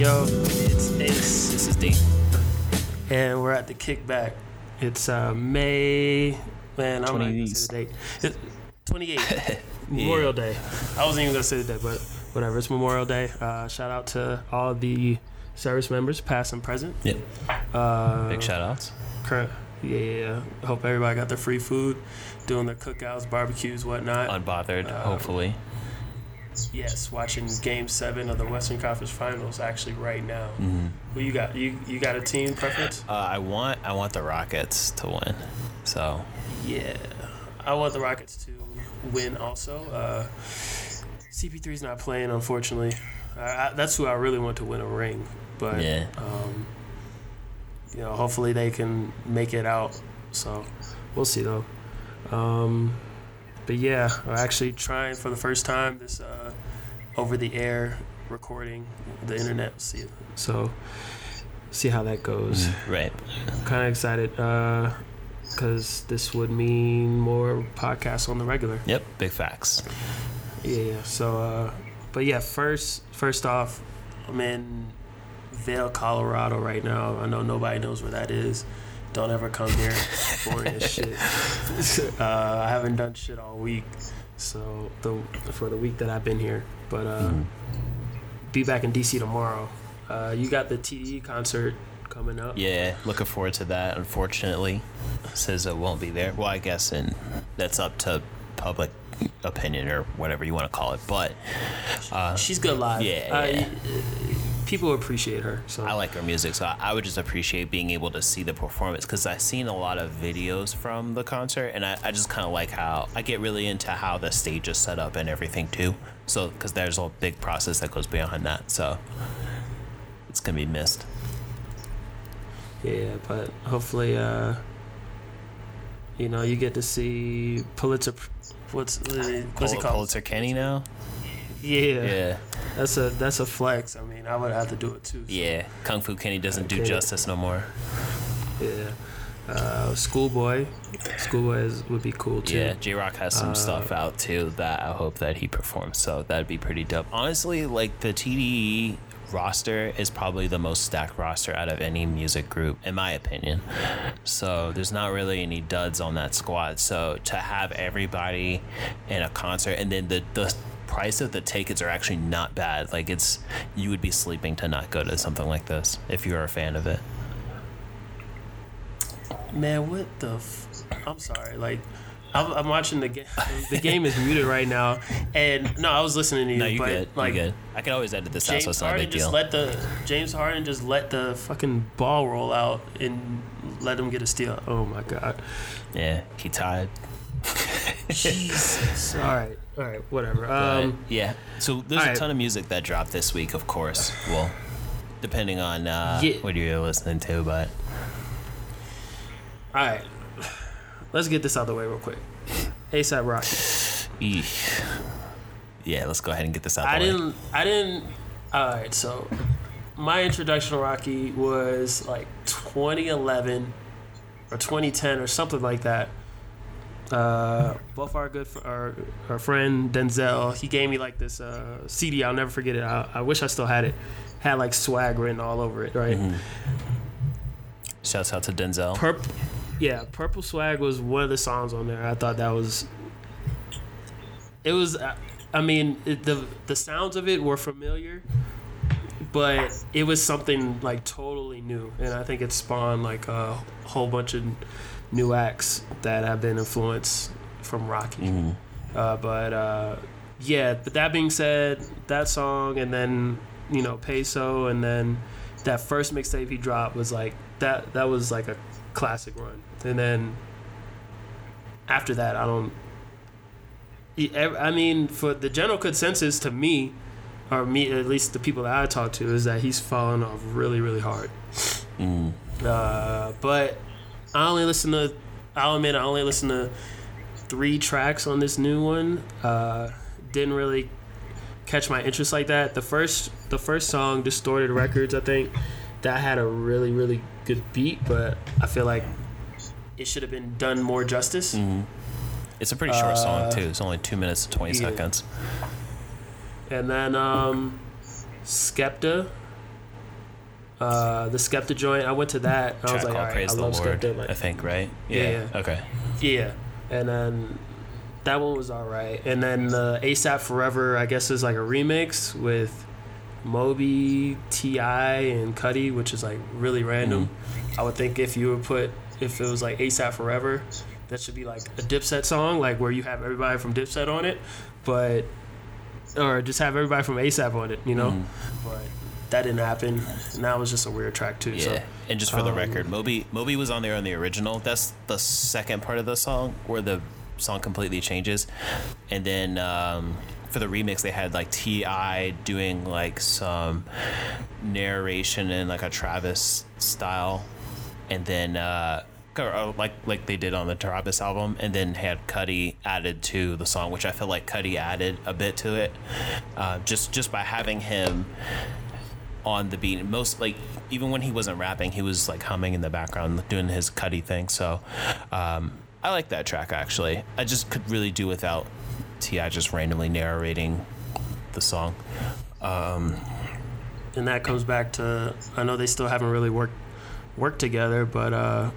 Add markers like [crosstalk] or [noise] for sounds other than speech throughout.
Yo, it's Ace, This is D. and we're at the kickback. It's uh, May. Man, I'm not gonna say the date. It's 28th, [laughs] Memorial Day. I wasn't even gonna say the date, but whatever. It's Memorial Day. Uh, shout out to all the service members, past and present. Yep. Uh, Big shout outs. current, yeah, yeah, yeah. Hope everybody got their free food, doing their cookouts, barbecues, whatnot. Unbothered, Uh, hopefully. Yes, watching Game Seven of the Western Conference Finals actually right now. Mm-hmm. Who you got? You you got a team preference? Uh, I want I want the Rockets to win. So Yeah, I want the Rockets to win also. Uh, CP3's not playing, unfortunately. I, I, that's who I really want to win a ring, but yeah. um, you know, hopefully they can make it out. So we'll see though. Um, but yeah, I'm actually trying for the first time this uh, over the air recording the internet. See, so see how that goes. Right. kind of excited because this would mean more podcasts on the regular. Yep. Big facts. Yeah, yeah. So, uh, but yeah, first, first off, I'm in Vail, Colorado right now. I know nobody knows where that is. Don't ever come here. Boring as [laughs] shit. uh, I haven't done shit all week. So the for the week that I've been here, but uh, be back in DC tomorrow. Uh, you got the TDE concert coming up. Yeah. Looking forward to that. Unfortunately, SZA won't be there. Well, I guess and that's up to public opinion or whatever you want to call it. But uh, She's good live. Yeah, Uh, yeah. People appreciate her. So I like her music, so I, would just appreciate being able to see the performance because I've seen a lot of videos from the concert, and I, I just kind of like how I get really into how the stage is set up and everything too. So, because there's a big process that goes behind that, so it's gonna be missed. yeah, but hopefully, uh, you know, you get to see Pulitzer. What's uh, what's he called? Pulitzer Kenny now? Yeah, Yeah, that's a that's a flex. I mean, I would have to do it too. so, yeah. Kung Fu Kenny doesn't do justice no more. yeah. Uh, Schoolboy, Schoolboy is, would be cool too. Yeah, Jay Rock has some Uh, stuff out too that I hope that he performs. So that'd be pretty dope. Honestly, like the TDE roster is probably the most stacked roster out of any music group, in my opinion. So there's not really any duds on that squad. So to have everybody in a concert and then the the price of the tickets are actually not bad. Like it's you would be sleeping to not go to something like this if you're a fan of it. Man, what the? F- I'm sorry. Like, I'm, I'm watching the game. The game is muted right now, and no, I was listening to you. No, you but, good. Like, you good. I can always edit this out, so it's not a Harden big just deal. let the James Harden just let the fucking ball roll out and let him get a steal. Oh my god. yeah, he tied. Jesus. all right. All right. Whatever. But, Um. yeah. So there's a ton of music that dropped this week, of course. Well, depending on uh, Yeah. what you're listening to, but All right. Let's get this out of the way real quick. ASAP Rocky. yeah, let's go ahead and get this out. I the way. didn't. I didn't. All right. So my introduction to Rocky was like 2011 or 2010 or something like that. Uh, both our good, fr- our, our friend Denzel, he gave me like this uh, CD. I'll never forget it. I, I wish I still had it. Had like swag written all over it, right? Mm-hmm. Shouts out to Denzel. Purple, yeah, Purple Swag was one of the songs on there. I thought that was. It was, uh, I mean, it, the the sounds of it were familiar, but it was something like totally new, and I think it spawned like a whole bunch of new acts that have been influenced from Rocky. Mhm. Uh, but uh, yeah, but that being said, that song and then you know Peso and then that first mixtape he dropped was like that. That was like a classic run. And then after that, I don't. I mean, for the general consensus to me, or me at least the people that I talk to, is that he's fallen off really, really hard. Mm. Uh, but I only listen to. I'll admit I only listen to three tracks on this new one. Uh, didn't really catch my interest like that. The first, the first song, "Distorted Records," I think that had a really, really good beat, but I feel like it should have been done more justice. Mhm. It's a pretty short song Uh, too. It's only two minutes and twenty yeah. seconds. And then um, Skepta, Uh, the Skepta joint, I went to that. I was like, all right, Praise I love Lord. Skepta. Like, I think right. Yeah. Okay. Yeah, and then that one was all right. And then the ASAP Forever, I guess, is like a remix with Moby, T.I., and Cudi, which is like really random. I would think if you would put if it was like ASAP Forever, that should be like a Dipset song, like where you have everybody from Dipset on it, but or just have everybody from ASAP on it, you know. But that didn't happen. And that was just a weird track too. Yeah. So and just for the um, record, Moby Moby was on there on the original. That's the second part of the song where the song completely changes, and then. Um, for the remix, they had like T.I. doing like some narration in like a Travis style, and then uh, or, uh, like like they did on the Travis album, and then had Cudi added to the song, which I feel like Cudi added a bit to it, uh, just just by having him on the beat. And Most like even when he wasn't rapping, he was like humming in the background, doing his Cudi thing. So um, I like that track actually. I just could really do without T.I. just randomly narrating the song. and that comes back to I know they still haven't really worked worked together, but uh,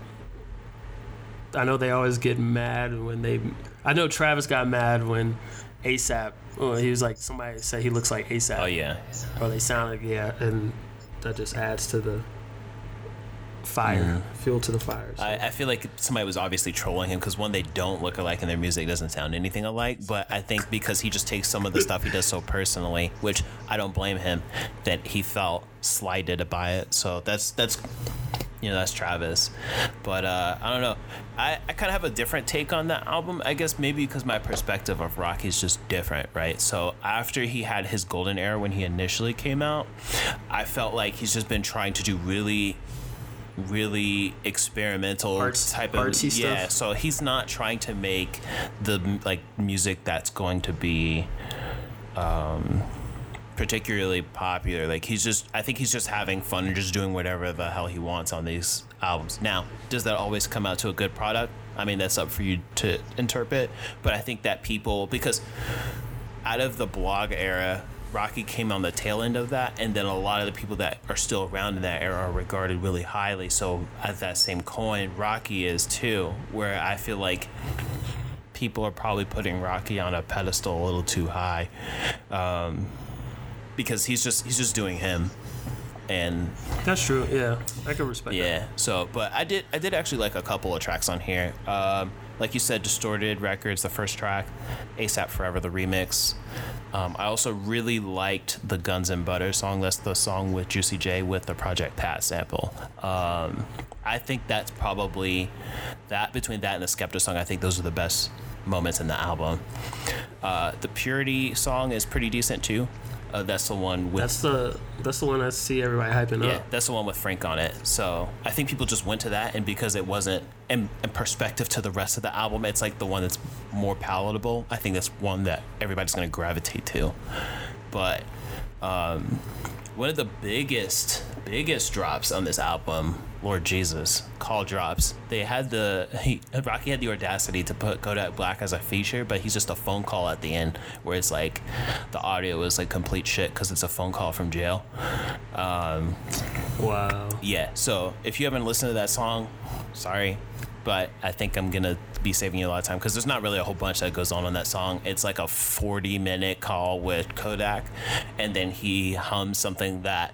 I know they always get mad when they. I know Travis got mad when ASAP. Well, he was like somebody said he looks like ASAP. Oh yeah, Or they sound like yeah, and that just adds to the fire, fuel to the fire. So. I, I feel like somebody was obviously trolling him because one, they don't look alike and their music doesn't sound anything alike. But I think because he just takes some of the stuff he does so personally, which I don't blame him, that he felt slighted by it. So that's that's you know that's Travis. But uh, I don't know. I, I kind of have a different take on that album. I guess maybe because my perspective of Rocky is just different, right? So after he had his golden era when he initially came out, I felt like he's just been trying to do really really experimental Arts- type of yeah stuff? so he's not trying to make the like music that's going to be um particularly popular. Like he's just i think he's just having fun and just doing whatever the hell he wants on these albums. Now does that always come out to a good product? I mean that's up for you to interpret but i think that people because out of the blog era, Rocky came on the tail end of that, and then a lot of the people that are still around in that era are regarded really highly. So, at that same coin, Rocky is too, where I feel like people are probably putting Rocky on a pedestal a little too high, um, because he's just he's just doing him, and That's true. Yeah, I can respect that. yeah. So, but I did I did actually like a couple of tracks on here. Um, like you said, Distorted Records, the first track, ASAP Forever, the remix. Um, I also really liked the Guns and Butter song. That's the song with Juicy J with the Project Pat sample. Um, I think that's probably that between that and the Skepta song. I think those are the best moments in the album. Uh, the Purity song is pretty decent too. Uh, that's the one with That's the that's the one I see everybody hyping up. yeah, up. that's the one with Frank on it. So I think people just went to that, and because it wasn't in, in perspective to the rest of the album, it's like the one that's more palatable. I think that's one that everybody's gonna gravitate to. But um, one of the biggest, biggest drops on this album, Lord Jesus, call drops. They had the he, Rocky had the audacity to put Kodak Black as a feature, but he's just a phone call at the end where it's like the audio is like complete shit because it's a phone call from jail. Um, Wow. yeah, so if you haven't listened to that song, sorry, but I think I'm gonna be saving you a lot of time because there's not really a whole bunch that goes on on that song. It's like a 40 minute call with Kodak, and then he hums something that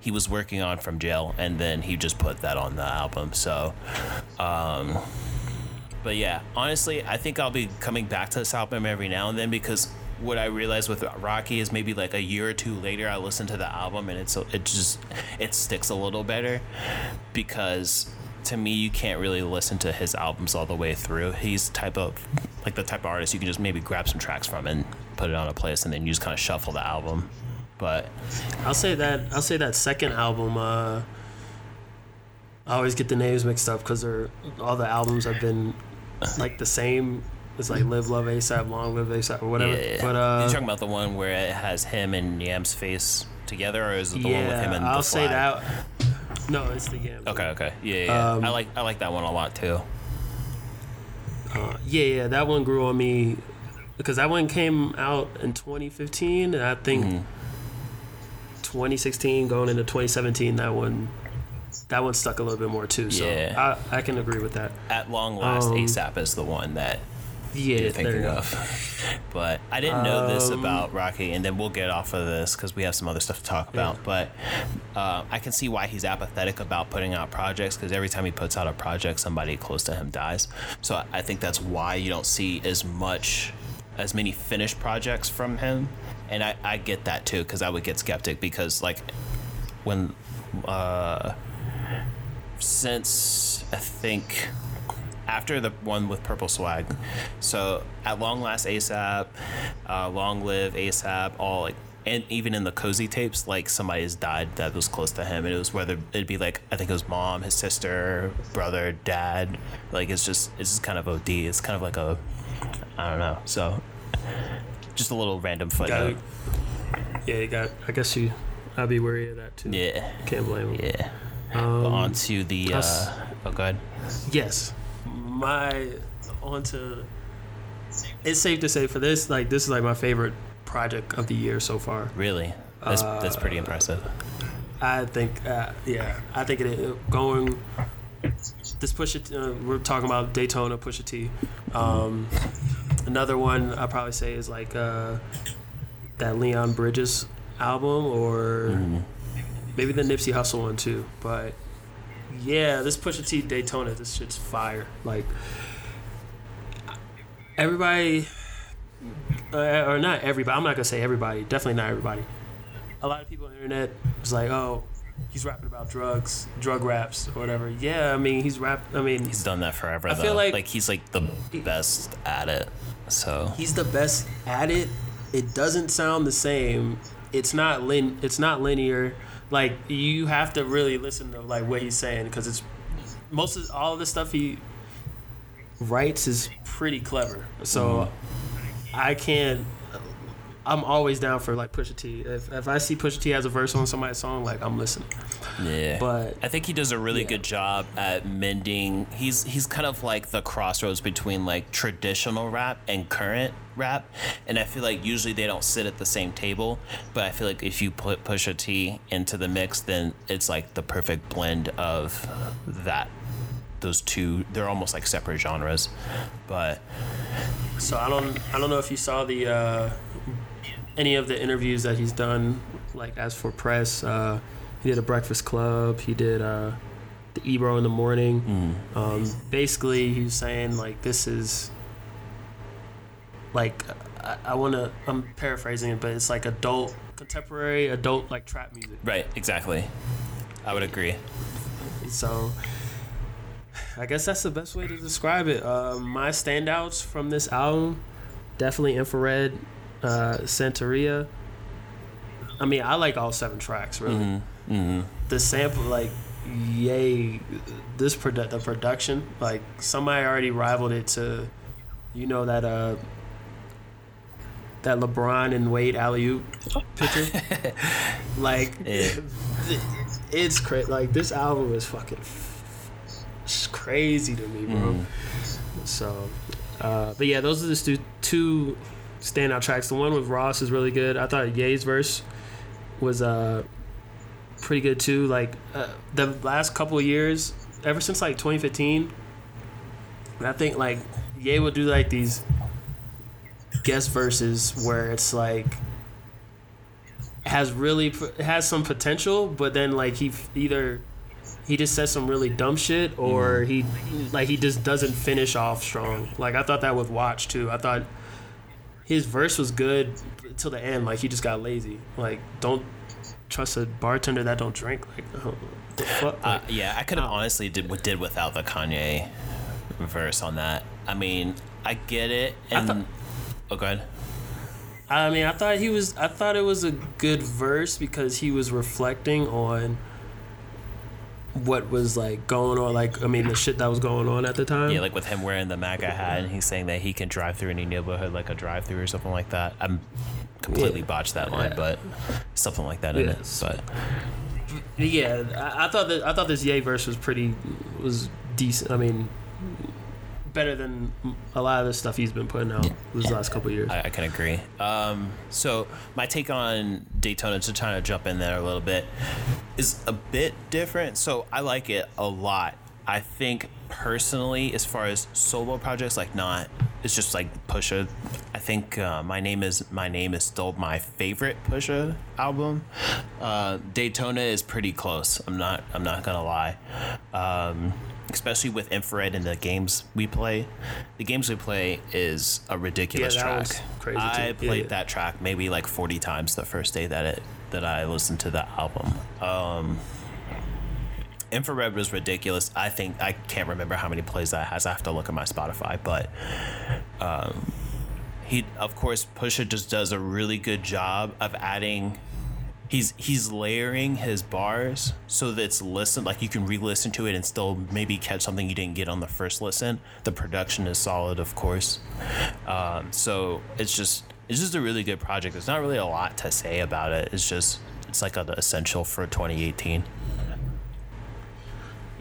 he was working on from jail, and then he just put that on the album. So, um, but yeah, honestly, I think I'll be coming back to this album every now and then because what I realized with Rocky is maybe like a year or two later I listen to the album and it's it just it sticks a little better because to me you can't really listen to his albums all the way through. He's type of like the type of artist you can just maybe grab some tracks from and put it on a playlist and then you just kind of shuffle the album. But I'll say that I'll say that second album. Uh, I always get the names mixed up because they're all the albums have been like the same. It's like Live Love ASAP, Long Live ASAP, or whatever. yeah, But you uh, talking about the one where it has him and Yam's face together, or is it the one with him and I'll say that. No, it's the game. Okay, okay, yeah, yeah. yeah. Um, I like I like that one a lot too. Uh, yeah, yeah, that one grew on me because that one came out in 2015, and I think Mm-hmm. 2016 going into 2017, that one that one stuck a little bit more too. So Yeah. I, I can agree with that. At long last, Um, ASAP is the one that Yeah, you're there you thinking of. [laughs] But I didn't know this Um, about Rocky, and then we'll get off of this because we have some other stuff to talk about. Yeah. But uh, I can see why he's apathetic about putting out projects because every time he puts out a project, somebody close to him dies. So I- I think that's why you don't see as much, as many finished projects from him. And I, I get that too because I would get skeptic because like when uh, since I think after the one with Purple Swag. So at long last ASAP, uh, long live ASAP, all like. And even in the cozy tapes, like somebody has died that was close to him, and it was whether it'd be like I think it was mom, his sister, brother, dad. Like it's just it's just kind of OD. It's kind of like a I don't know. So just a little random footnote. yeah, you got. I guess you. I'd be wary of that too. Yeah, Can't blame him. yeah. Um, on to the. Uh, oh, go ahead. Yes. My on to it's safe to say for this, like this is like my favorite project of the year so far. Really, that's that's pretty impressive. I think uh, yeah, I think it going this push it uh, we're talking about Daytona Pusha T. Um, another one I probably say is like uh, that Leon Bridges album or maybe the Nipsey Hussle one too. But yeah, this Pusha T Daytona, this shit's fire. Like everybody, uh, or not everybody. I'm not gonna say everybody. Definitely not everybody. A lot of people on the internet was like, "Oh, he's rapping about drugs, drug raps, or whatever." Yeah, I mean, he's rap. I mean, He's done that forever. I though. feel like- like he's like the best at it. So he's the best at it. It doesn't sound the same. It's not lin. It's not linear. Like you have to really listen to like what he's saying because it's most of all of the stuff he writes is pretty clever. So mm-hmm. I can't. I'm always down for like Pusha T. If if I see Pusha T has a verse on somebody's song, like I'm listening. yeah, But I think he does a really Yeah. good job at mending. He's he's kind of like the crossroads between like traditional rap and current rap, and I feel like usually they don't sit at the same table. But I feel like if you put Pusha T into the mix, then it's like the perfect blend of that. Those two, they're almost like separate genres, but So I don't I don't know if you saw the uh, any of the interviews that he's done like as for press. Uh, he did a Breakfast Club. He did uh, the Ebro in the morning. Um, basically, he was saying like this is like I, I want to I'm paraphrasing it, but it's like adult contemporary adult like trap music. right, exactly. I would agree. So I guess that's the best way to describe it. Uh, my standouts from this album, definitely Infrared, uh, Santeria. I mean, I like all seven tracks really. Mm-hmm. The sample, like, yay, this produ- the production, like somebody already rivaled it to, you know that uh. That LeBron and Wade alley oop picture, [laughs] like Yeah. it's crazy. Like this album is fucking it's crazy to me, bro. Mm. So, uh, but yeah, those are the stu- two standout tracks. The one with Ross is really good. I thought Ye's verse was uh pretty good too. Like uh, the last couple of years, ever since like 2015, I think like Ye will do like these guest verses where it's like has really has some potential, but then like he either he just says some really dumb shit or he like he just doesn't finish off strong. Like I thought that with Watch too. I thought his verse was good till the end. Like he just got lazy. Like don't trust a bartender that don't drink. Like [laughs] oh, the fuck. Uh, yeah, I could have Oh. honestly did did without the Kanye verse on that. I mean, I get it, and thought- oh, go ahead. I mean, I thought he was. I thought it was a good verse because he was reflecting on what was like going on. Like I mean, the shit that was going on at the time. Yeah, like with him wearing the MAGA hat, and he's saying that he can drive through any neighborhood like a drive-through or something like that. I'm completely Yeah. botched that line, Yeah. but something like that in Yes. it. But Yeah, I, I thought that I thought this Ye verse was pretty was decent. I mean, better than a lot of the stuff he's been putting out these last couple years. I, I can agree. Um, so my take on Daytona, to try to jump in there a little bit, is a bit different. So I like it a lot. I think personally, as far as solo projects, like not, it's just like Pusha. I think uh, my name is my name is still my favorite Pusha album. Uh, Daytona is pretty close. I'm not. I'm not gonna lie. Um, especially with infrared in the games we play. The games we play is a ridiculous Yeah, track. crazy I too. Played yeah. that track maybe like 40 times the first day that it that I listened to the album. Um, infrared was ridiculous. I think I can't remember how many plays that has. I have to look at my Spotify, but um, he of course Pusha just does a really good job of adding he's he's layering his bars so that it's listen like you can re-listen to it and still maybe catch something you didn't get on the first listen the production is solid of course um, so it's just it's just a really good project there's not really a lot to say about it it's just it's like an essential for 2018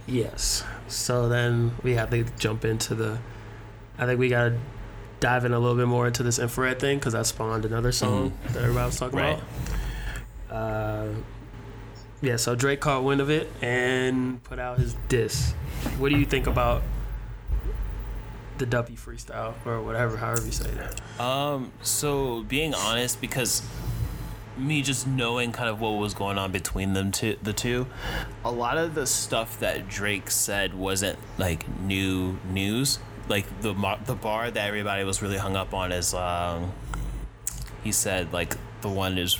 Yes. So then we have to jump into the. I think we gotta dive in a little bit more into this infrared thing because that spawned another song that everybody was talking Right. about. Uh, yeah. So Drake caught wind of it and put out his diss. What do you think about the Duppy freestyle or whatever, however you say that? Um, so being honest, because me just knowing kind of what was going on between them two, the two, a lot of the stuff that Drake said wasn't like new news. Like the the bar that everybody was really hung up on is, um, he said like the one is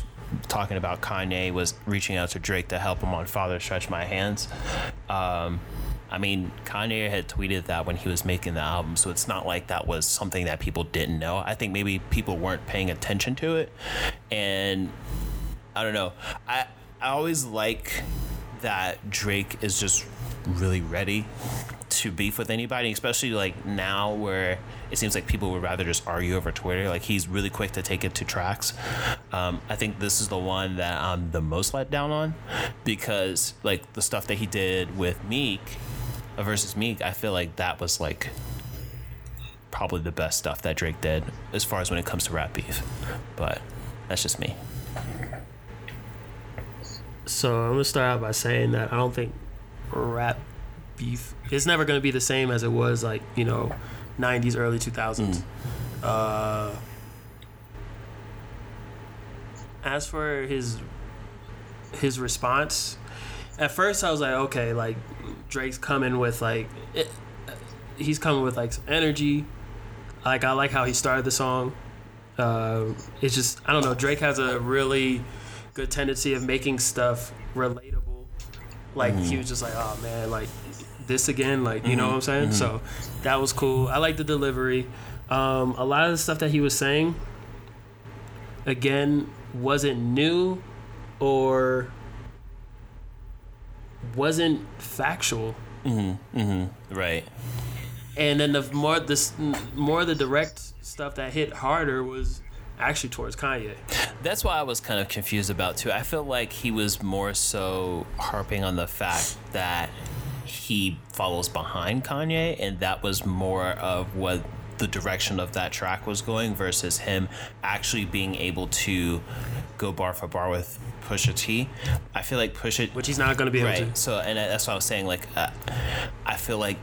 talking about Kanye was reaching out to Drake to help him on Father Stretch My Hands. Um, I mean, Kanye had tweeted that when he was making the album, so it's not like that was something that people didn't know. I think maybe people weren't paying attention to it, and I don't know. I I always like that Drake is just really ready to beef with anybody, especially like now where it seems like people would rather just argue over Twitter. Like he's really quick to take it to tracks. Um, I think this is the one that I'm the most let down on because like the stuff that he did with Meek versus Meek, I feel like that was like probably the best stuff that Drake did as far as when it comes to rap beef. But that's just me. So I'm gonna start out by saying that I don't think rap beef It's never gonna be the same as it was like you know, '90s, early 2000s. Uh, as for his his response, at first I was like, okay, like Drake's coming with like, it, he's coming with like some energy. Like I like how he started the song. Uh, it's just I don't know. Drake has a really good tendency of making stuff relatable. Like he was just like, oh man, like this again, like you know what I'm saying. So that was cool. I like the delivery. Um, a lot of the stuff that he was saying, again, wasn't new or wasn't factual. Mm-hmm. Right. And then the more this more the direct stuff that hit harder was actually towards Kanye. That's why I was kind of confused about too. I feel like he was more so harping on the fact that he follows behind Kanye, and that was more of what the direction of that track was going versus him actually being able to go bar for bar with Pusha T. I feel like Pusha Which he's not going to be able right. to. So, and that's what I was saying. Like, uh, I feel like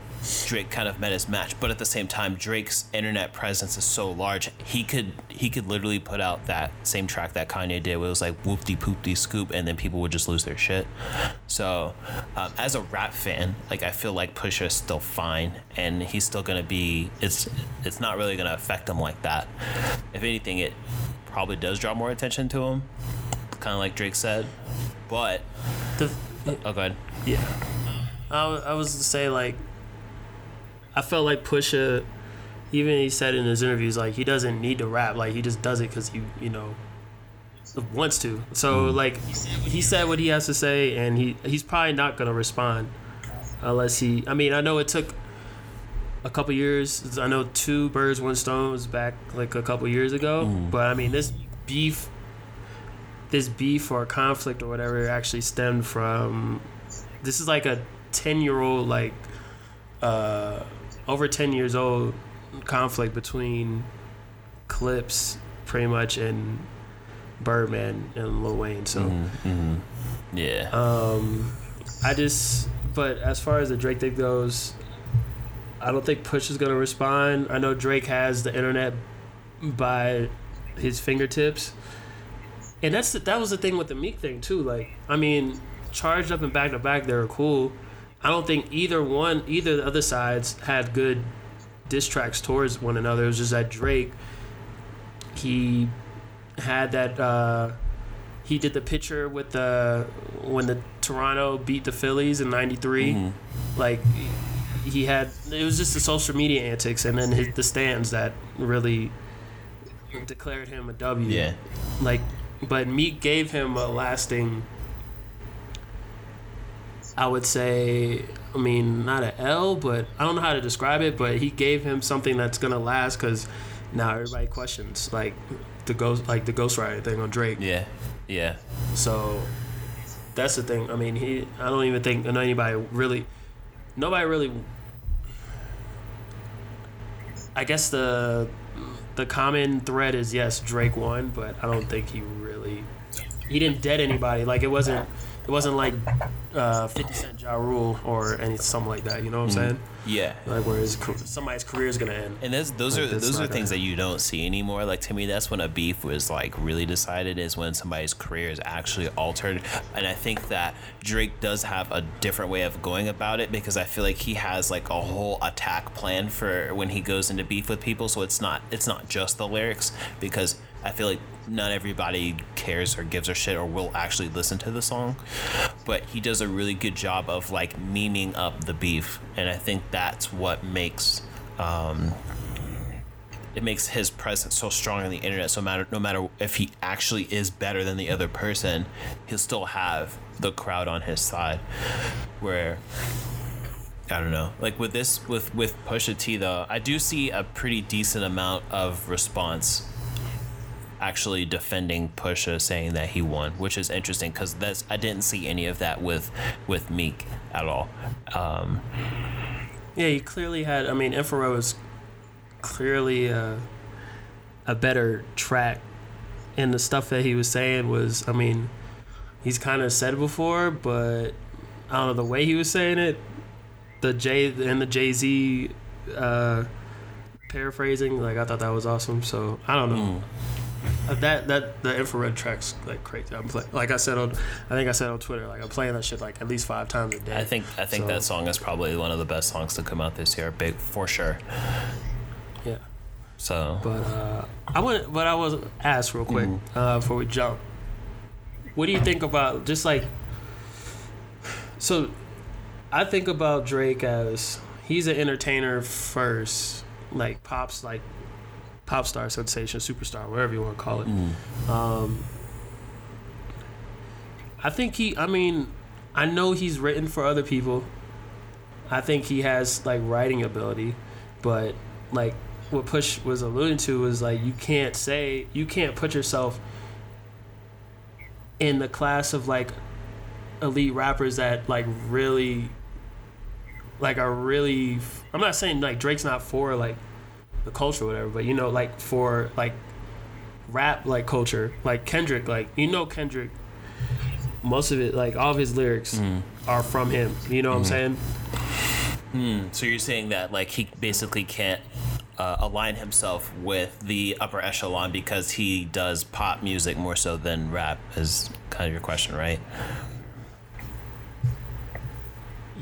Drake kind of met his match, but at the same time, Drake's internet presence is so large. He could he could literally put out that same track that Kanye did, where it was like whoop de poop de scoop, and then people would just lose their shit. So, um, as a rap fan, like I feel like Pusha is still fine, and he's still gonna be. It's it's not really gonna affect him like that. If anything, it probably does draw more attention to him, kind of like Drake said. But The, oh, go ahead. yeah. I, I was to say, like, I felt like Pusha, even he said in his interviews, like, he doesn't need to rap. Like, he just does it because he, you know, wants to. So, like, he said what he has to say, and he he's probably not going to respond unless he. I mean, I know it took a couple years. I know two birds, one stone was back like a couple years ago. But I mean, this beef, this beef or conflict or whatever actually stemmed from. This is like a ten year old like uh, over 10 years old conflict between Clipse pretty much and Birdman and Lil Wayne. So Mm-hmm. Yeah. um, I just, but as far as the Drake thing goes, I don't think Push is gonna respond. I know Drake has the internet by his fingertips, and that's the, that was the thing with the Meek thing too. Like, I mean, charged up and back to back, they were cool. I don't think either one, either of the other sides had good diss tracks towards one another. It was just that Drake, he had that. Uh, he did the picture with the when the Toronto beat the Phillies in '93. Mhm. Like he had, it was just the social media antics, and then his, the stands that really declared him a W. Yeah. Like, but Meek gave him a lasting. I would say, I mean, not an L, but I don't know how to describe it. But he gave him something that's gonna last because now everybody questions like the ghost, like the Ghostwriter thing on Drake. Yeah. Yeah. So that's the thing. I mean, he. I don't even think anybody really. Nobody really. I guess the the common thread is yes, Drake won, but I don't think he really. He didn't dead anybody. Like it wasn't. It wasn't like uh, Fifty Cent Ja Rule or any something like that. You know what I'm saying? Yeah. Like where his, somebody's career is gonna end. And those those Like, are those are things gonna- that you don't see anymore. Like to me, that's when a beef was like really decided is when somebody's career is actually altered. And I think that Drake does have a different way of going about it because I feel like he has like a whole attack plan for when he goes into beef with people. So it's not it's not just the lyrics because I feel like not everybody cares or gives a shit or will actually listen to the song. But he does a really good job of like memeing up the beef, and I think that's what makes um, it makes his presence so strong on the internet. So matter no matter if he actually is better than the other person, he'll still have the crowd on his side. Where I don't know, like with this with with Pusha T though, I do see a pretty decent amount of response actually defending Pusha saying that he won, which is interesting because that's I didn't see any of that with with Meek at all. Um, Yeah, he clearly had. I mean, Infrared was clearly a, a better track, and the stuff that he was saying was. I mean, he's kind of said before, but I don't know the way he was saying it. The J and the Jay Z uh, paraphrasing, like I thought that was awesome. So I don't know. Uh, That that the infrared tracks like crazy. I'm play, like I said on, I think I said on Twitter, like I'm playing that shit like at least five times a day. I think I think So- that song is probably one of the best songs to come out this year, big for sure. Yeah. So But uh, I want, but I was asked real quick Mm-hmm. uh, before we jump. What do you think about just like? So, I think about Drake as he's an entertainer first, like pops, like pop star, sensation, superstar, whatever you want to call it. mm, Um, I think he. I mean, I know he's written for other people. I think he has like writing ability, but like what Push was alluding to is like you can't say you can't put yourself in the class of like elite rappers that like really like are really I'm not saying like Drake's not for like the culture or whatever, but you know like for like rap like culture, like Kendrick, like you know Kendrick most of it like all of his lyrics mm. are from him. You know what I'm saying? Hmm, so you're saying that like he basically can't uh, align himself with the upper echelon because he does pop music more so than rap is kind of your question, right?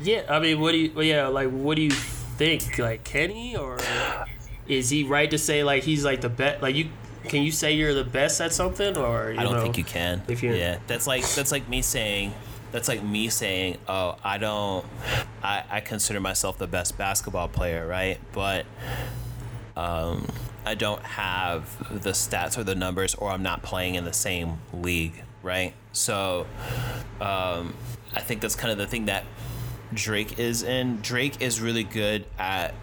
Yeah, I mean, what do you? well, Yeah, like, what do you think? Like, he or is he right to say like he's like the best? Like, you can you say you're the best at something or you I don't know, think you can. if you're- yeah, that's like that's like me saying that's like me saying, oh, I don't, I, I consider myself the best basketball player, right? But um, I don't have the stats or the numbers, or I'm not playing in the same league, right? So um, I think that's kind of the thing that Drake is in. Drake is really good at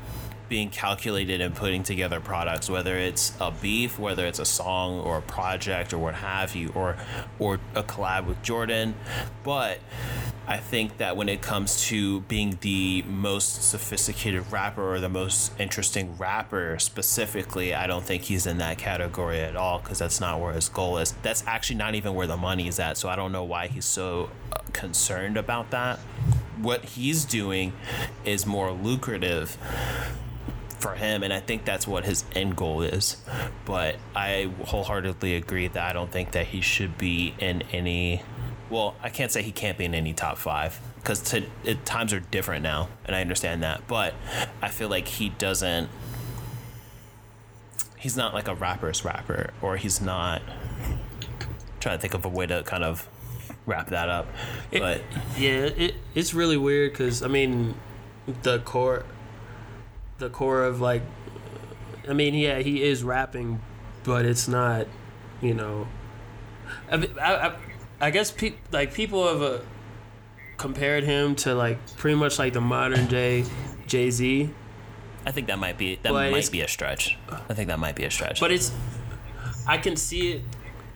being calculated and putting together products, whether it's a beef, whether it's a song or a project or what have you, or or a collab with Jordan. But I think that when it comes to being the most sophisticated rapper or the most interesting rapper specifically, I don't think he's in that category at all because that's not where his goal is. That's actually not even where the money is at. So I don't know why he's so uh, concerned about that. What he's doing is more lucrative for him, and I think that's what his end goal is. But I wholeheartedly agree that I don't think that he should be in any. Well, I can't say he can't be in any top five because times are different now, and I understand that. But I feel like he doesn't. He's not like a rapper's rapper, or he's not. trying to think of a way to kind of wrap that up, it, but yeah, it it's really weird because I mean, the core the core of like I mean, yeah, he is rapping, but it's not, you know. I I, I guess pe- like people have uh, compared him to like pretty much like the modern day Jay Z. I think that might be that but might be a stretch. I think that might be a stretch. But it's I can see it.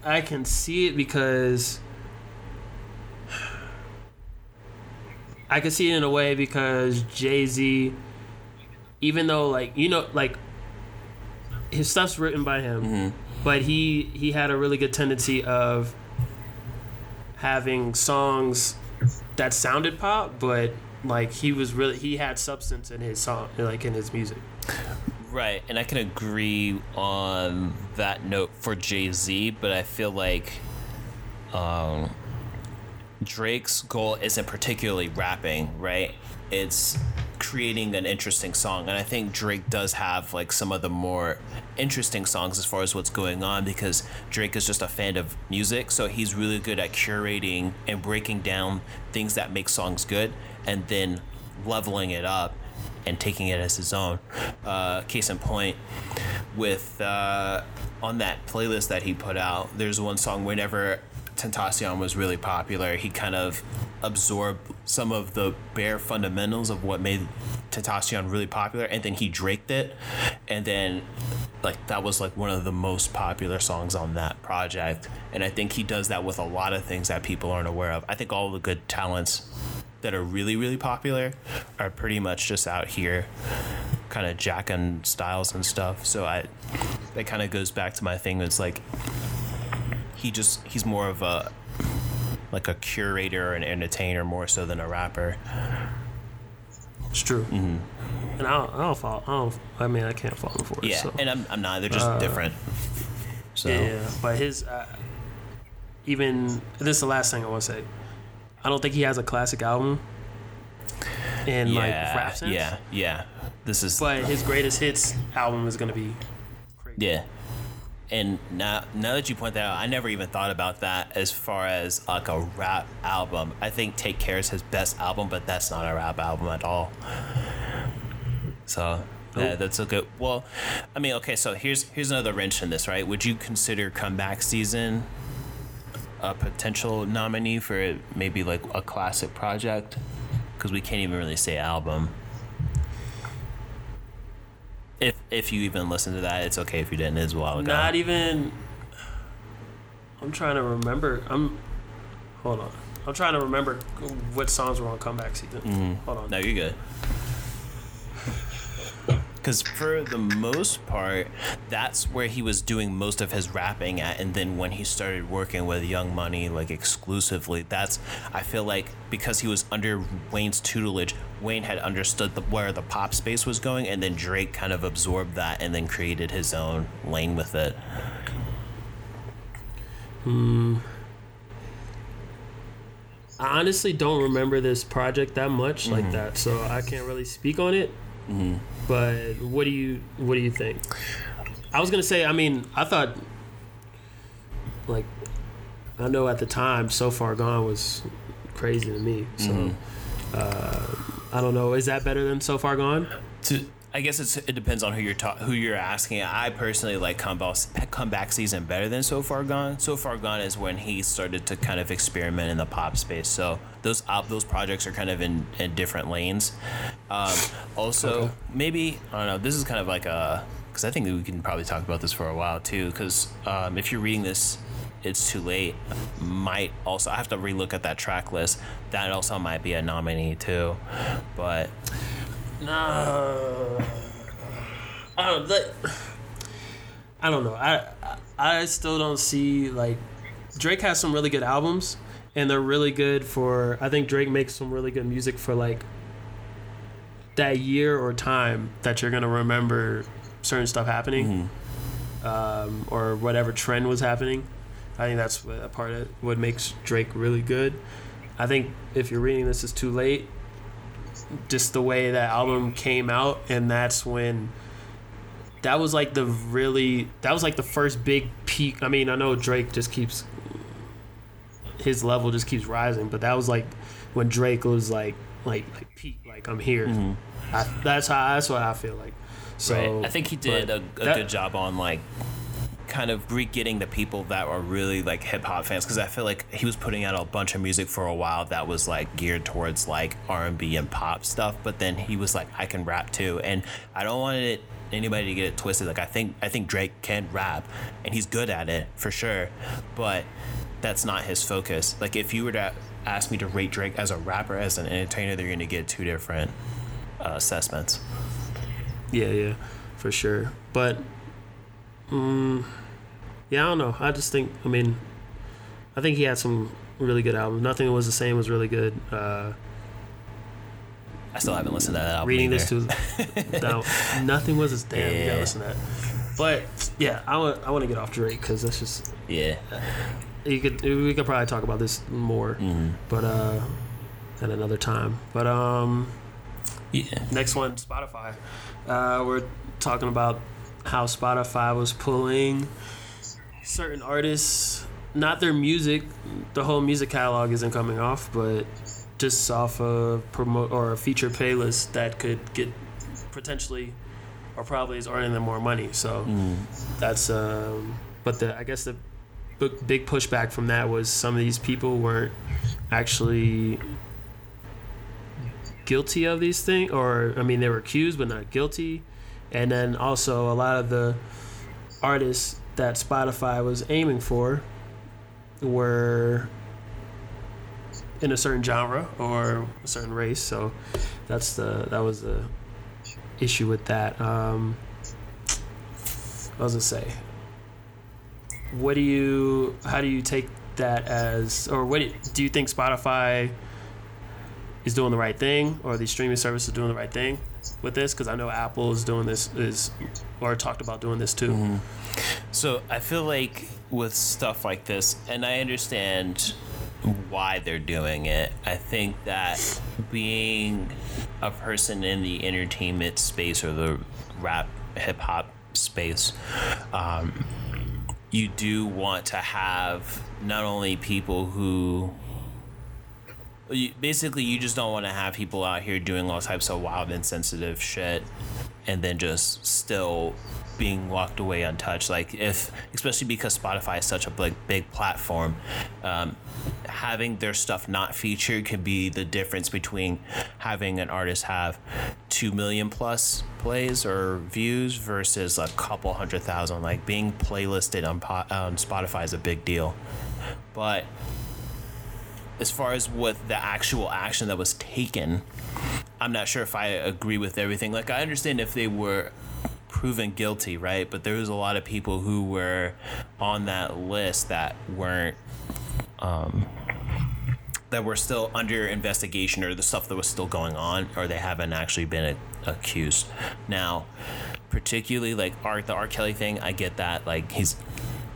I can see it because I can see it in a way because Jay Z even though like you know like his stuff's written by him, mm-hmm. but he he had a really good tendency of having songs that sounded pop, but like he was really he had substance in his song, like in his music. Right, and I can agree on that note for Jay Z, but I feel like um, Drake's goal isn't particularly rapping, right? It's creating an interesting song and i think drake does have like some of the more interesting songs as far as what's going on because drake is just a fan of music so he's really good at curating and breaking down things that make songs good and then leveling it up and taking it as his own. Uh, case in point with uh, on that playlist that he put out there's one song whenever Tentacion was really popular, he kind of absorbed some of the bare fundamentals of what made Tentacion really popular, and then he draked it, and then like that was like one of the most popular songs on that project. And I think he does that with a lot of things that people aren't aware of. I think all the good talents that are really really popular are pretty much just out here kind of jacking styles and stuff so i that kind of goes back to my thing it's like he just he's more of a like a curator or an entertainer more so than a rapper. It's true. Mm-hmm. And I don't, I don't fall. I don't. I mean, I can't follow him for it. Yeah, so. and I'm, I'm not. They're just uh, different. So yeah, but his uh, even this is the last thing I want to say. I don't think he has a classic album. In yeah, like rap sense. Yeah, yeah. This is. But his greatest hits album is gonna be. Crazy. Yeah, and now now that you point that out, I never even thought about that as far as like a rap album. I think Take Care is his best album, but that's not a rap album at all. So yeah, that's a good. Well, I mean, okay, so here's here's another wrench in this, right? Would you consider comeback season a potential nominee for maybe like a classic project? Because we can't even really say album if if you even listen to that, it's okay if you didn't as well. Not even. I'm trying to remember. I'm. Hold on. I'm trying to remember what songs were on comeback season. Mm-hmm. Hold on. No, you're good because for the most part, that's where he was doing most of his rapping at. And then when he started working with Young Money, like exclusively, that's I feel like because he was under Wayne's tutelage, Wayne had understood the, where the pop space was going, and then Drake kind of absorbed that and then created his own lane with it. Hmm. I honestly don't remember this project that much mm-hmm. like that, so I can't really speak on it. Mm-hmm. But what do you what do you think? I was gonna say. I mean, I thought like I know at the time, so far gone was crazy to me. So mm-hmm. uh, I don't know. Is that better than so far gone? To I guess it depends on who you're ta- who you're asking. I personally like comeback comeback season better than So Far Gone. So Far Gone is when he started to kind of experiment in the pop space. So those op- those projects are kind of in, in different lanes. Um, also, okay. maybe I don't know. This is kind of like a because I think we can probably talk about this for a while too. Because um, if you're reading this It's Too Late might also. I have to relook at that track list. That also might be a nominee too, but No, I don't. Like, I don't know. I I I still don't see like Drake has some really good albums, and they're really good for. I think Drake makes some really good music for like that year or time that you're gonna remember certain stuff happening, um, or whatever trend was happening. I think that's a part of what makes Drake really good. I think if you're reading this, is too late. Just the way that album came out, and that's when that was like the really that was like the first big peak. I mean, I know Drake just keeps his level just keeps rising, but that was like when Drake was like like like peak, like I'm here. Mm-hmm. I, that's how that's what I feel like. So right. I think he did a, a that- good job on like kind of re-getting the people that are really like hip hop fans because I feel like he was putting out a bunch of music for a while that was like geared towards like R and B and pop stuff, but then he was like, I can rap too, and I don't want it anybody to get it twisted. Like I think I think Drake can rap, and he's good at it for sure, but that's not his focus. Like if you were to ask me to rate Drake as a rapper as an entertainer, they're gonna get two different uh, assessments. Yeah, yeah, for sure. But, um, yeah, I don't know. I just think, I mean, I think he had some really good albums. Nothing was the same was really good. Uh, I still haven't listened to that album. reading either. this too, down, nothing was as damn. You Yeah. gotta listen to that. But yeah, I want I want to get off Drake because that's just Yeah. you could we could probably talk about this more, Mm-hmm. but uh, at another time. But um. Yeah. Next one, Spotify. Uh, we're talking about how Spotify was pulling certain artists, not their music. The whole music catalog isn't coming off, but just off a promote or a feature playlist that could get potentially or probably is earning them more money. So that's um, but the I guess the big pushback from that was some of these people weren't actually guilty of these things or I mean they were accused but not guilty and then also a lot of the artists that Spotify was aiming for were in a certain genre or a certain race so that's the that was the issue with that. Um I was gonna say? What do you how do you take that as or what do, do you think Spotify is doing the right thing or these streaming services doing the right thing with this? Because I know Apple is doing this is or talked about doing this too. So I feel like with stuff like this, and I understand why they're doing it. I think that being a person in the entertainment space or the rap hip hop space, um, you do want to have not only people who basically you just don't want to have people out here doing all types of wild insensitive shit and then just still being walked away untouched. Like if especially because spotify is such a big, big platform um, having their stuff not featured can be the difference between having an artist have 2 million plus plays or views versus a couple hundred thousand. Like being playlisted on, on spotify is a big deal. But as far as what the actual action that was taken, I'm not sure if I agree with everything. Like I understand if they were proven guilty, right? But there was a lot of people who were on that list that weren't um that were still under investigation or the stuff that was still going on or they haven't actually been a- accused. Now, particularly like Art the R. Kelly thing, I get that. Like he's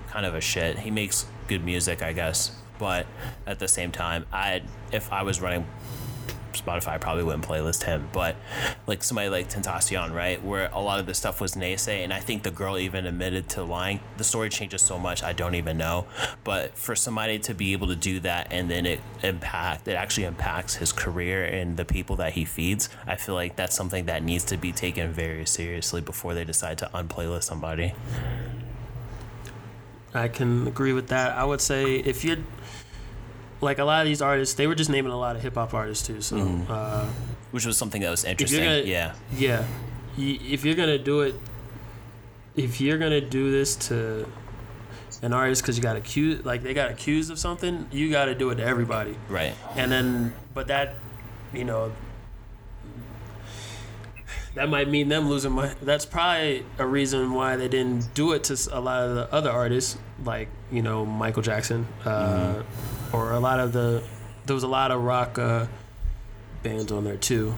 kind of a shit. He makes good music, I guess. But at the same time, I if I was running Spotify, probably wouldn't playlist him. But like somebody like Tentacion, right, where a lot of the stuff was naysay, and I think the girl even admitted to lying. The story changes so much, I don't even know. But for somebody to be able to do that and then it impact, it actually impacts his career and the people that he feeds. I feel like that's something that needs to be taken very seriously before they decide to unplaylist somebody. I can agree with that. I would say if you're like a lot of these artists, they were just naming a lot of hip hop artists too. So uh, Which was something that was interesting. you're gonna, yeah. yeah, Y- if you're gonna do it, if you're gonna do this to an artist because you got accused, like they got accused of something, you got to do it to everybody. Right. And then, but that, you know, that might mean them losing money. That's probably a reason why they didn't do it to a lot of the other artists, like you know Michael Jackson, uh, or a lot of the. There was a lot of rock uh, bands on there too,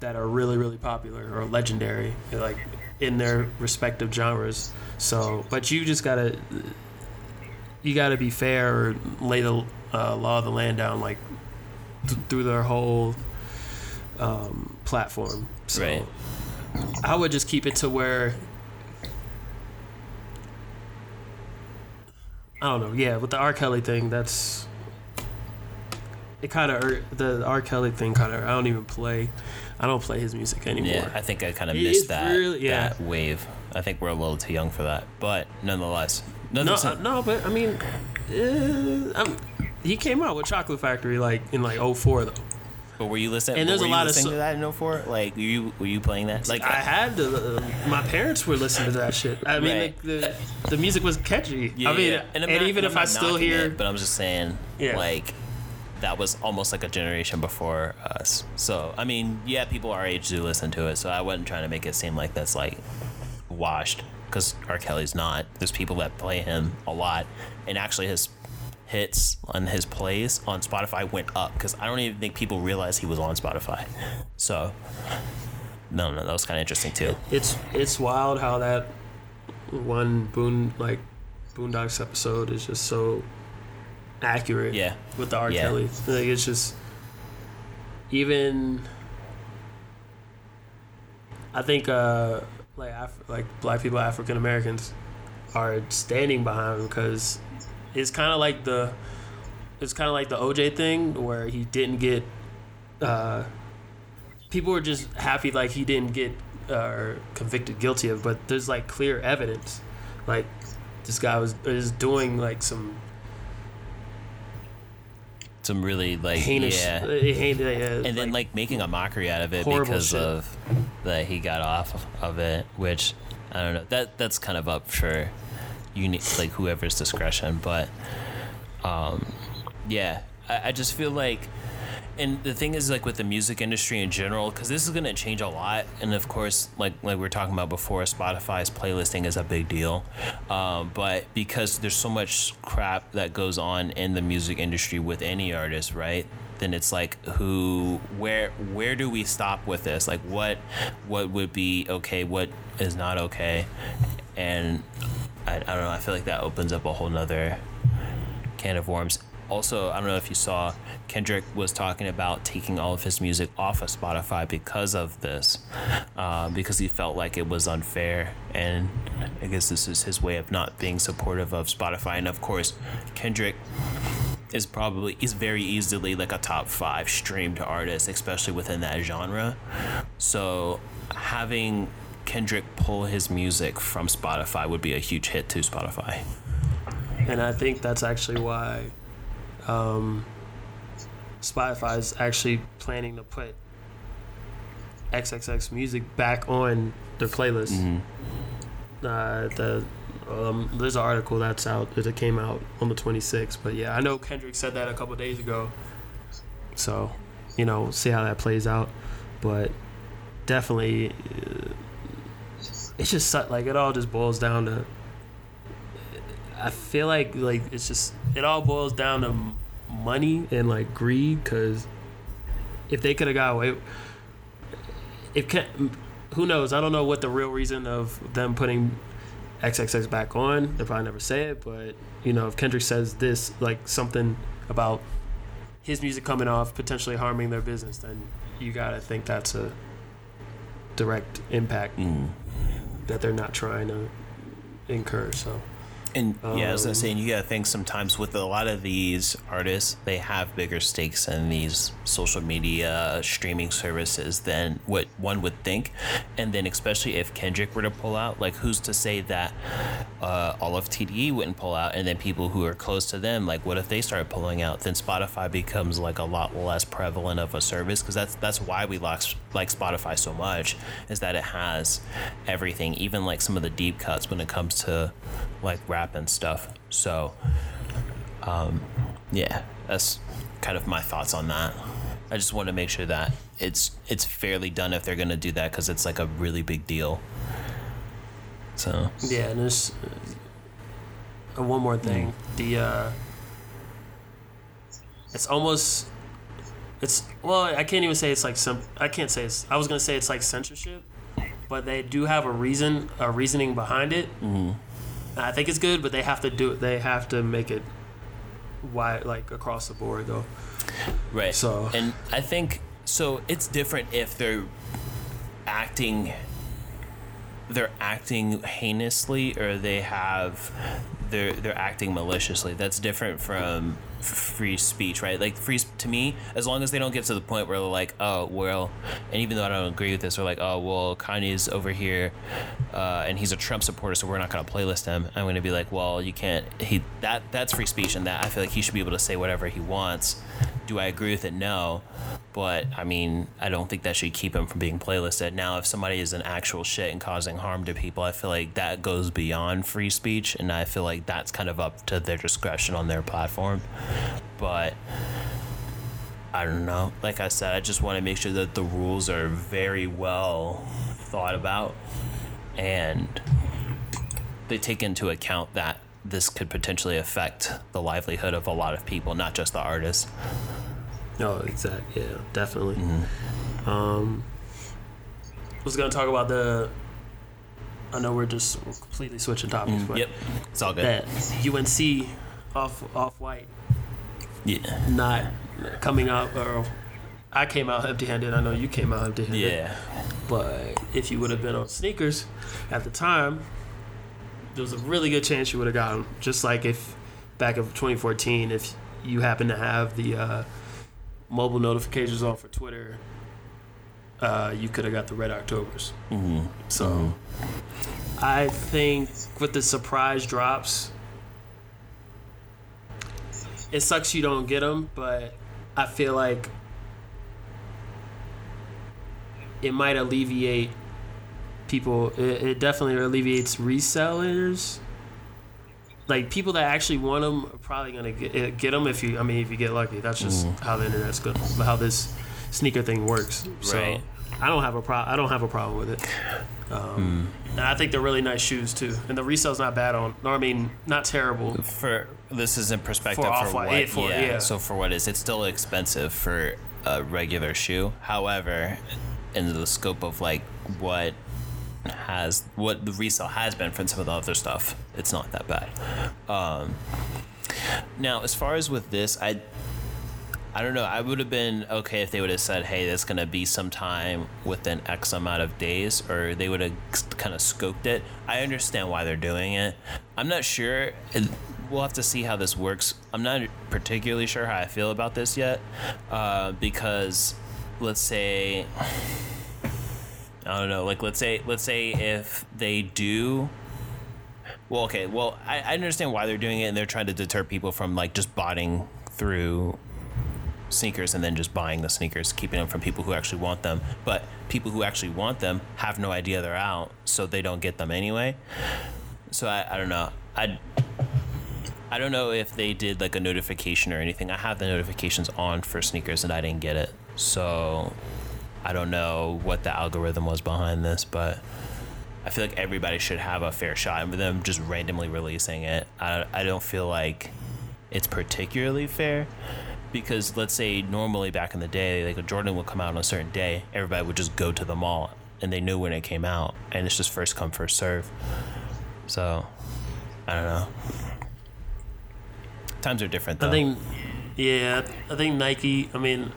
that are really really popular or legendary, like in their respective genres. So, but you just gotta, you gotta be fair or lay the uh, law of the land down, like th- through their whole um, platform. So Right. I would just keep it to where I don't know. Yeah, with the R. Kelly thing, that's it. Kind of the R. Kelly thing. Kind of. I don't even play. I don't play his music anymore. Yeah, I think I kind of missed that, really- yeah. that wave. I think we're a little too young for that, but nonetheless, No, uh, no, but I mean, uh, I'm, he came out with Chocolate Factory like in like 04 though. But were you listening? And there's a lot of so- to that in 04? Like, were you were you playing that? Like, I had to. Uh, my parents were listening to that shit. I mean, Right. like, the the music was catchy. yeah, I mean, yeah. and, I'm not- even I'm if I still hear, it, but I'm just saying, Yeah. like, that was almost like a generation before us. So, I mean, yeah, people our age do listen to it. So I wasn't trying to make it seem like that's like washed because R. Kelly's not. There's people that play him a lot, and actually his hits on his plays on Spotify went up because I don't even think people realized he was on Spotify. So, no, no, that was kind of interesting too. it's it's wild how that one Boon like Boondocks episode is just so accurate. Yeah. with the R. Yeah. Kelly, like it's just even. I think uh, like Af- like black people, African Americans, are standing behind him because it's kind of like the it's kind of like the OJ thing where he didn't get. Uh, people were just happy like he didn't get uh, convicted guilty of, but there's like clear evidence, like this guy was is doing like some Some really like heinous, yeah. uh, heinous uh, and then like making a mockery out of it because shit. of that he got off of, it which i don't know that that's kind of up for uni- like whoever's discretion but um yeah I, I just feel like and the thing is like with the music industry in general because this is going to change a lot and of course like like we were talking about before spotify's playlisting is a big deal um, but because there's so much crap that goes on in the music industry with any artist right then it's like who where where do we stop with this like what what would be okay what is not okay and I, I don't know i feel like that opens up a whole nother can of worms. Also, I don't know if you saw, Kendrick was talking about taking all of his music off of Spotify because of this, uh, because he felt like it was unfair. And I guess this is his way of not being supportive of Spotify. And of course, Kendrick is probably is very easily like a top five streamed artist, especially within that genre. So having Kendrick pull his music from Spotify would be a huge hit to Spotify. and I think that's actually why um, Spotify is actually planning to put XXX music back on their playlist. Uh, the um, there's an article that's out that came out on the 26th, but yeah, I know Kendrick said that a couple days ago. So, you know, see how that plays out, but definitely, uh, it's just like it all just boils down to I feel like like it's just it all boils down to money and like greed because if they could have got away, if can, who knows? I don't know what the real reason of them putting XXX back on. They'll probably never say it, but you know if Kendrick says this like something about his music coming off potentially harming their business, then you gotta think that's a direct impact Mm. that they're not trying to incur. So. And yeah, as I was gonna Um, say, and you gotta think sometimes with a lot of these artists, they have bigger stakes in these social media streaming services than what one would think. And then, especially if Kendrick were to pull out, like who's to say that uh, all of TDE wouldn't pull out, and then people who are close to them, like what if they start pulling out? Then Spotify becomes like a lot less prevalent of a service because that's that's why we like like Spotify so much is that it has everything, even like some of the deep cuts when it comes to like rap happen stuff. So, um, yeah, that's kind of my thoughts on that. I just want to make sure that it's it's fairly done if they're gonna do that because it's like a really big deal. So Yeah, and there's uh, one more thing. The uh, it's almost it's well, I can't even say it's like some. I can't say it's. I was gonna say it's like censorship, but they do have a reason, a reasoning behind it. Mm-hmm. I think it's good, but they have to do it. They have to make it wide, like across the board, though. Right. So- and I think so it's different if they're acting they're acting heinously or they have they're they're acting maliciously. That's different from free speech, right? Like free to me, as long as they don't get to the point where they're like, oh well, and even though I don't agree with this, they're like, oh well, Kanye's over here, uh, and he's a Trump supporter, so we're not gonna playlist him. I'm gonna be like, well, you can't. He that that's free speech, and that I feel like he should be able to say whatever he wants. Do I agree with it? No, but I mean, I don't think that should keep him from being playlisted. Now, if somebody is an actual shit and causing harm to people, I feel like that goes beyond free speech, and I feel like that's kind of up to their discretion on their platform. But I don't know. Like I said, I just want to make sure that the rules are very well thought about and they take into account that this could potentially affect the livelihood of a lot of people, not just the artists. No, exactly. Yeah, definitely. Um, I was gonna talk about the. I know we're just completely switching topics, but Yep, it's all good. that UNC off off white Yeah, not coming out or I came out empty-handed. I know you came out empty-handed. yeah, But if you would have been on sneakers at the time, there was a really good chance you would have got them. Just like if back of 2014, if you happen to have the uh, mobile notifications on for Twitter, uh, you could have got the Red Octobers. hmm So I think with the surprise drops, it sucks you don't get them, but I feel like it might alleviate people. It, it definitely alleviates resellers. Like people that actually want them are probably gonna get, eh, get them if you. I mean, if you get lucky. That's just mm. how the internet's good. How this sneaker thing works. So I don't have a pro. I don't have a problem with it. Um, hmm. And I think they're really nice shoes too. And the resale's not bad on. No, I mean not terrible. For this is in perspective For for, what? yeah, for- yeah. yeah. So for what is it's still expensive for a regular shoe. However, in the scope of like what has what the resale has been for some of the other stuff, it's not that bad. Um, now, as far as with this, I I don't know. I would have been okay if they would have said, "Hey, that's gonna be sometime within X amount of days," or they would have kind of scoped it. I understand why they're doing it. I'm not sure. We'll have to see how this works. I'm not particularly sure how I feel about this yet, uh, because let's say I don't know. Like let's say let's say if they do well, okay. Well, I, I understand why they're doing it, and they're trying to deter people from like just botting through sneakers and then just buying the sneakers, keeping them from people who actually want them. But people who actually want them have no idea they're out, so they don't get them anyway. So I, I don't know. I I don't know if they did like a notification or anything. I have the notifications on for sneakers and I didn't get it. So I don't know what the algorithm was behind this, but I feel like everybody should have a fair shot. And with them just randomly releasing it, I, I don't feel like it's particularly fair. Because let's say normally back in the day, like a Jordan would come out on a certain day, everybody would just go to the mall and they knew when it came out, and it's just first come first serve. So I don't know. Times are different though. I think, yeah, I think Nike. I mean,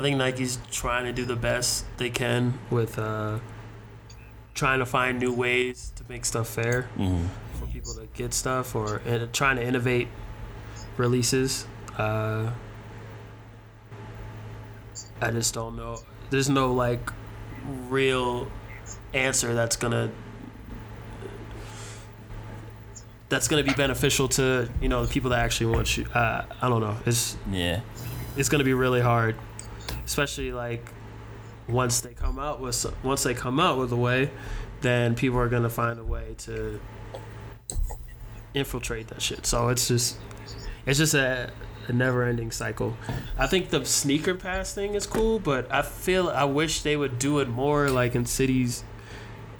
I think Nike's trying to do the best they can with uh, trying to find new ways to make stuff fair Mhm. for people to get stuff, or trying to innovate releases. Uh, I just don't know. There's no like real answer that's gonna that's gonna be beneficial to you know the people that actually want you. Uh, I don't know. It's Yeah. it's gonna be really hard, especially like once they come out with once they come out with a way, then people are gonna find a way to infiltrate that shit. So it's just it's just a, a never ending cycle. I think the sneaker pass thing is cool, but I feel I wish they would do it more like in cities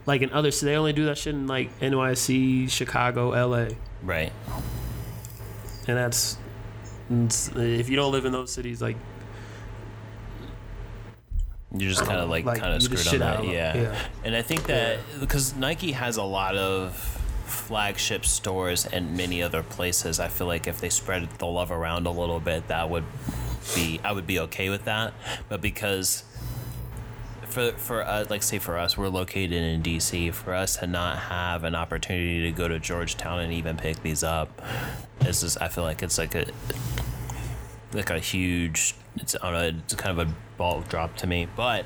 like in other cities. They only do that shit in like NYC, Chicago, LA. Right. And that's if you don't live in those cities like You're just kind of like, Like, kind of screwed on that, yeah. Yeah. And I think that because Nike has a lot of flagship stores and many other places, I feel like if they spread the love around a little bit, that would be I would be okay with that. But because for for us, like say for us, we're located in DC. For us to not have an opportunity to go to Georgetown and even pick these up, this is I feel like it's like a like a huge it's don't know it's kind of a ball drop to me. But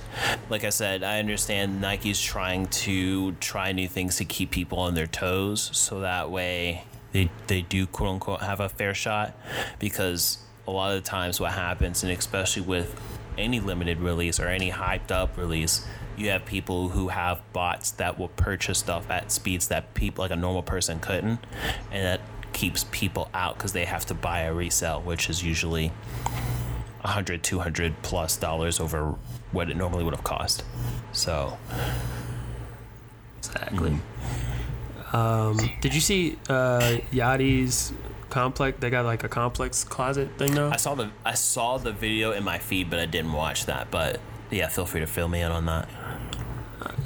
like i said i understand nike's trying to try new things to keep people on their toes so that way they, they do quote unquote have a fair shot. Because a lot of the times what happens and especially with any limited release or any hyped up release you have people who have bots that will purchase stuff at speeds that people like a normal person couldn't. And that keeps people out because they have to buy a resale which is usually 100 200 plus dollars over what it normally would have cost so Exactly. Um, did you see uh, Yachty's complex? They got like a complex closet thing now. i saw the i saw the video in my feed but i didn't watch that but yeah feel free to fill me in on that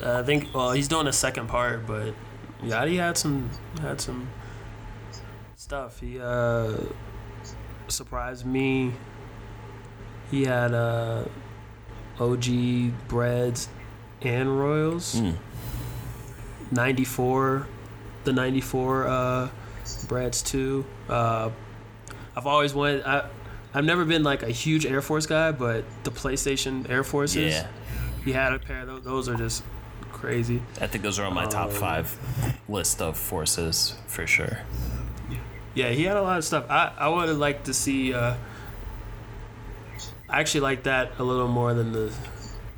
I think. Well, he's doing a second part, but Yachty had some had some stuff. He uh, surprised me. He had uh, OG breads and royals. Mm. 94 the 94 uh breads too uh i've always wanted i i've never been like a huge air force guy but the playstation air forces yeah he had a pair of those those are just crazy i think those are on my top Um, five list of forces for sure yeah he had a lot of stuff i i would have liked to see uh i actually like that a little more than the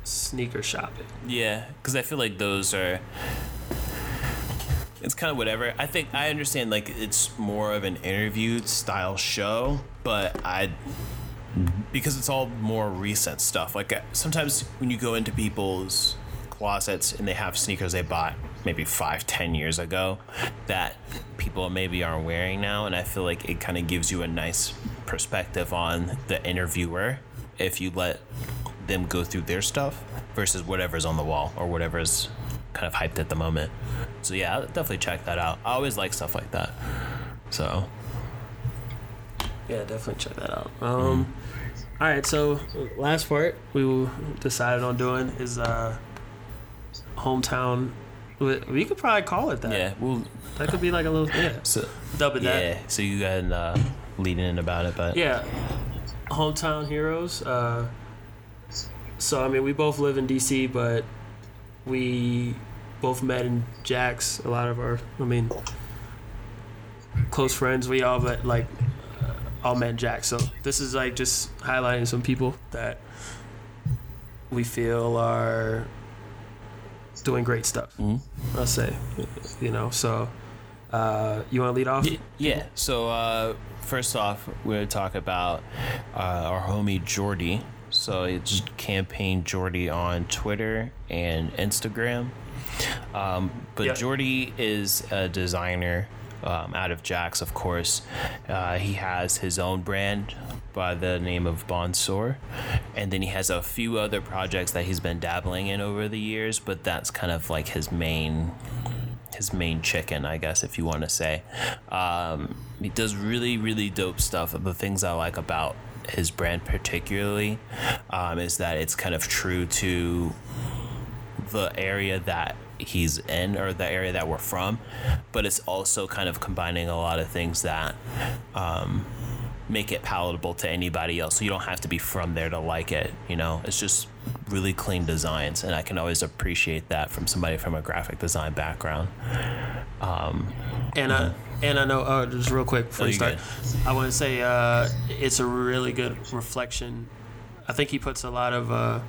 sneaker shopping Yeah, because I feel like those are. It's kind of whatever. I think I understand like it's more of an interview style show, but I because it's all more recent stuff. Like uh, sometimes when you go into people's closets and they have sneakers they bought maybe five, ten years ago that people maybe aren't wearing now, and I feel like it kind of gives you a nice perspective on the interviewer if you let them go through their stuff versus whatever's on the wall or whatever's kind of hyped at the moment. So yeah, I'll definitely check that out. I always like stuff like that. So Yeah, definitely check that out. Um, all right, so last part we decided on doing is uh, hometown. We could probably call it that. yeah, well, That could be like a little yeah. so Dub it yeah. that. So you got uh, leading in about it, but Yeah, hometown heroes. Uh, so I mean, we both live in DC, but we both met in Jax. A lot of our, I mean, close friends. We all met like uh, all met in Jax. So this is like just highlighting some people that we feel are doing great stuff. Mhm. I'll say, you know. So uh, you want to lead off? Yeah. So uh, first off, we're gonna talk about uh, our homie Jordie. So it's campaign Jordie on Twitter and Instagram. Um, but Yep. Jordie is a designer um, out of Jax, of course. Uh, he has his own brand by the name of Bonsor, and then he has a few other projects that he's been dabbling in over the years. But that's kind of like his main his main chicken, I guess, if you want to say. Um, he does really, really dope stuff. The things I like about his brand, particularly, um, is that it's kind of true to the area that he's in or the area that we're from, but it's also kind of combining a lot of things that um, make it palatable to anybody else. So you don't have to be from there to like it. You know, it's just really clean designs, and I can always appreciate that from somebody from a graphic design background. And I and I know uh, just real quick before Oh, you you start, good. I want to say uh, it's a really good reflection. I think he puts a lot of uh,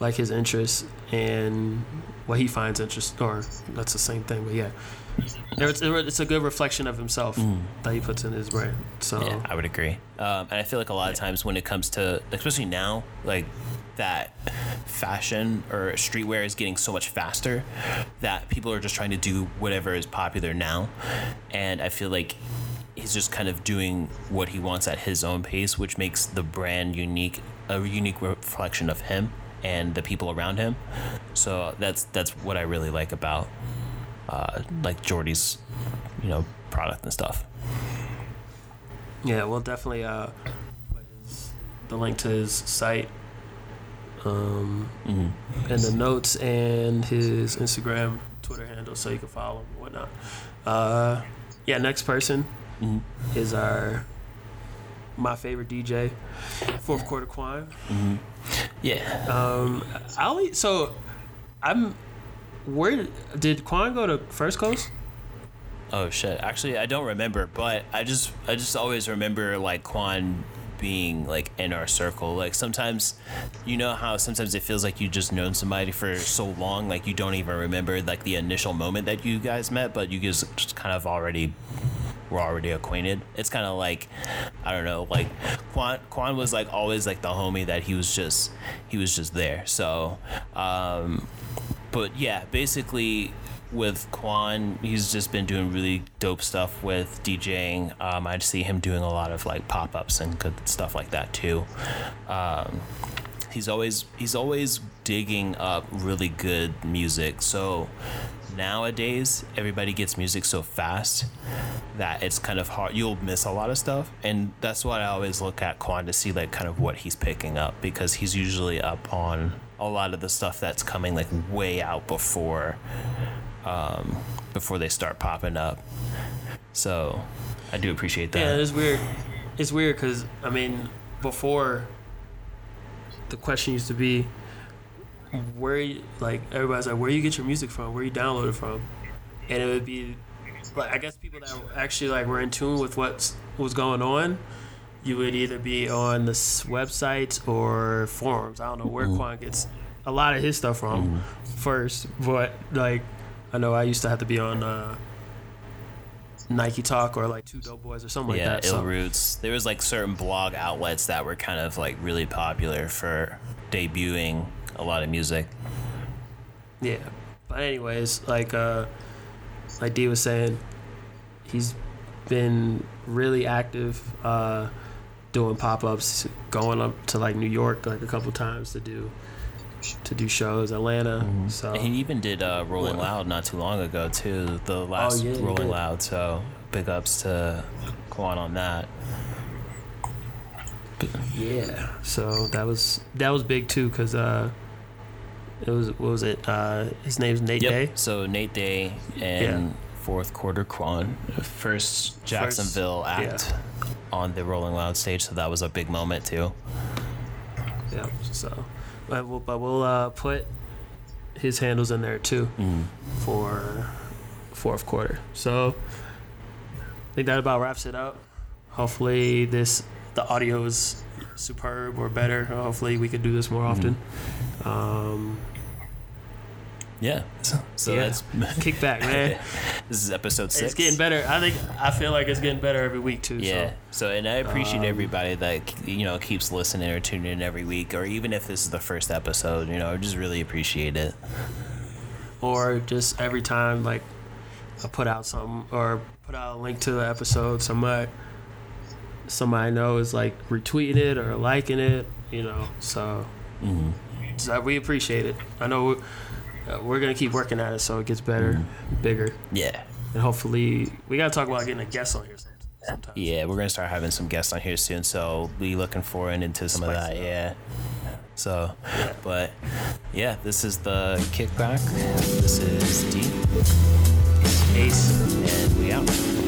like his interests and what he finds interest, or that's the same thing, but yeah, it's, it's a good reflection of himself that he puts in his brand. So Yeah, I would agree. Um, and I feel like a lot of times when it comes to, especially now, like that fashion or streetwear is getting so much faster that people are just trying to do whatever is popular now. And I feel like he's just kind of doing what he wants at his own pace, which makes the brand unique, a unique reflection of him and the people around him. So that's that's what I really like about uh, like Jordie's, you know, product and stuff. Yeah, we'll definitely uh, put his, the link to his site um, Mm-hmm. in the notes and his Instagram, Twitter handle, so you can follow him and whatnot. Uh, yeah, next person Mm-hmm. is our my favorite DJ, fourth quarter Quan. Yeah. Um, I so I'm where did Quan go to First Coast? Oh shit! Actually, I don't remember, but I just I just always remember like Quan being like in our circle. Like sometimes, you know how sometimes it feels like you just known somebody for so long, like you don't even remember like the initial moment that you guys met, but you guys just kind of already were already acquainted. It's kind of like I don't know, like Quan Quan was like always like the homie that he was just he was just there. So, um, but yeah, basically with Quan, he's just been doing really dope stuff with DJing. Um, I see him doing a lot of like pop ups and good stuff like that too. Um, he's always he's always digging up really good music. So nowadays, everybody gets music so fast that it's kind of hard. You'll miss a lot of stuff, and that's what I always look at Quan to see like kind of what he's picking up because he's usually up on a lot of the stuff that's coming like way out before um, before they start popping up. So I do appreciate that. Yeah, it's weird. It's weird because I mean, before the question used to be, where like everybody's like, where you get your music from, where you download it from, and it would be like I guess people that actually like were in tune with what's was going on. You would either be on the websites or forums. I don't know where Quan gets a lot of his stuff from first, but like I know I used to have to be on uh, Nike Talk or like Two Dope Boys or something yeah, like that. Yeah, Ill so- Roots. There was like certain blog outlets that were kind of like really popular for debuting a lot of music. Yeah. But anyways, like uh like D was saying, he's been really active uh doing pop-ups, going up to like New York like a couple times to do to do shows, Atlanta. So And he even did uh, Rolling. Loud not too long ago too. The last yeah, Rolling. Loud. So big ups to Quan on that. yeah. So that was that was big too cuz uh it was what was it? Uh his name's Nate Day. So Nate Day and fourth quarter Quan, first Jacksonville yeah. act on the Rolling Loud stage. So that was a big moment too. Yeah. So but we'll, but we'll uh put his handles in there too. Mm. for fourth quarter. So I think that about wraps it up. Hopefully this the audio is superb or better. Hopefully we could do this more often. Um, Yeah. So, so yeah. that's [laughs] kick back, man. this is episode six. it's getting better. I think I feel like it's getting better every week too. Yeah. So, and I appreciate Um, everybody that you know keeps listening or tuning in every week, or even if this is the first episode, you know, I just really appreciate it. Or just every time like I put out something or put out a link to the episode, somebody somebody I know is like retweeting it or liking it. You know, so Mm-hmm. So we appreciate it. I know we're, uh, we're gonna keep working at it so it gets better, Mm-hmm. bigger, Yeah. and hopefully we gotta talk about getting a guest on here some- sometime. Yeah, we're gonna start having some guests on here soon, so be looking forward into some of that. Yeah. So, but yeah, this is the kickback. This is D, Ace. and we out.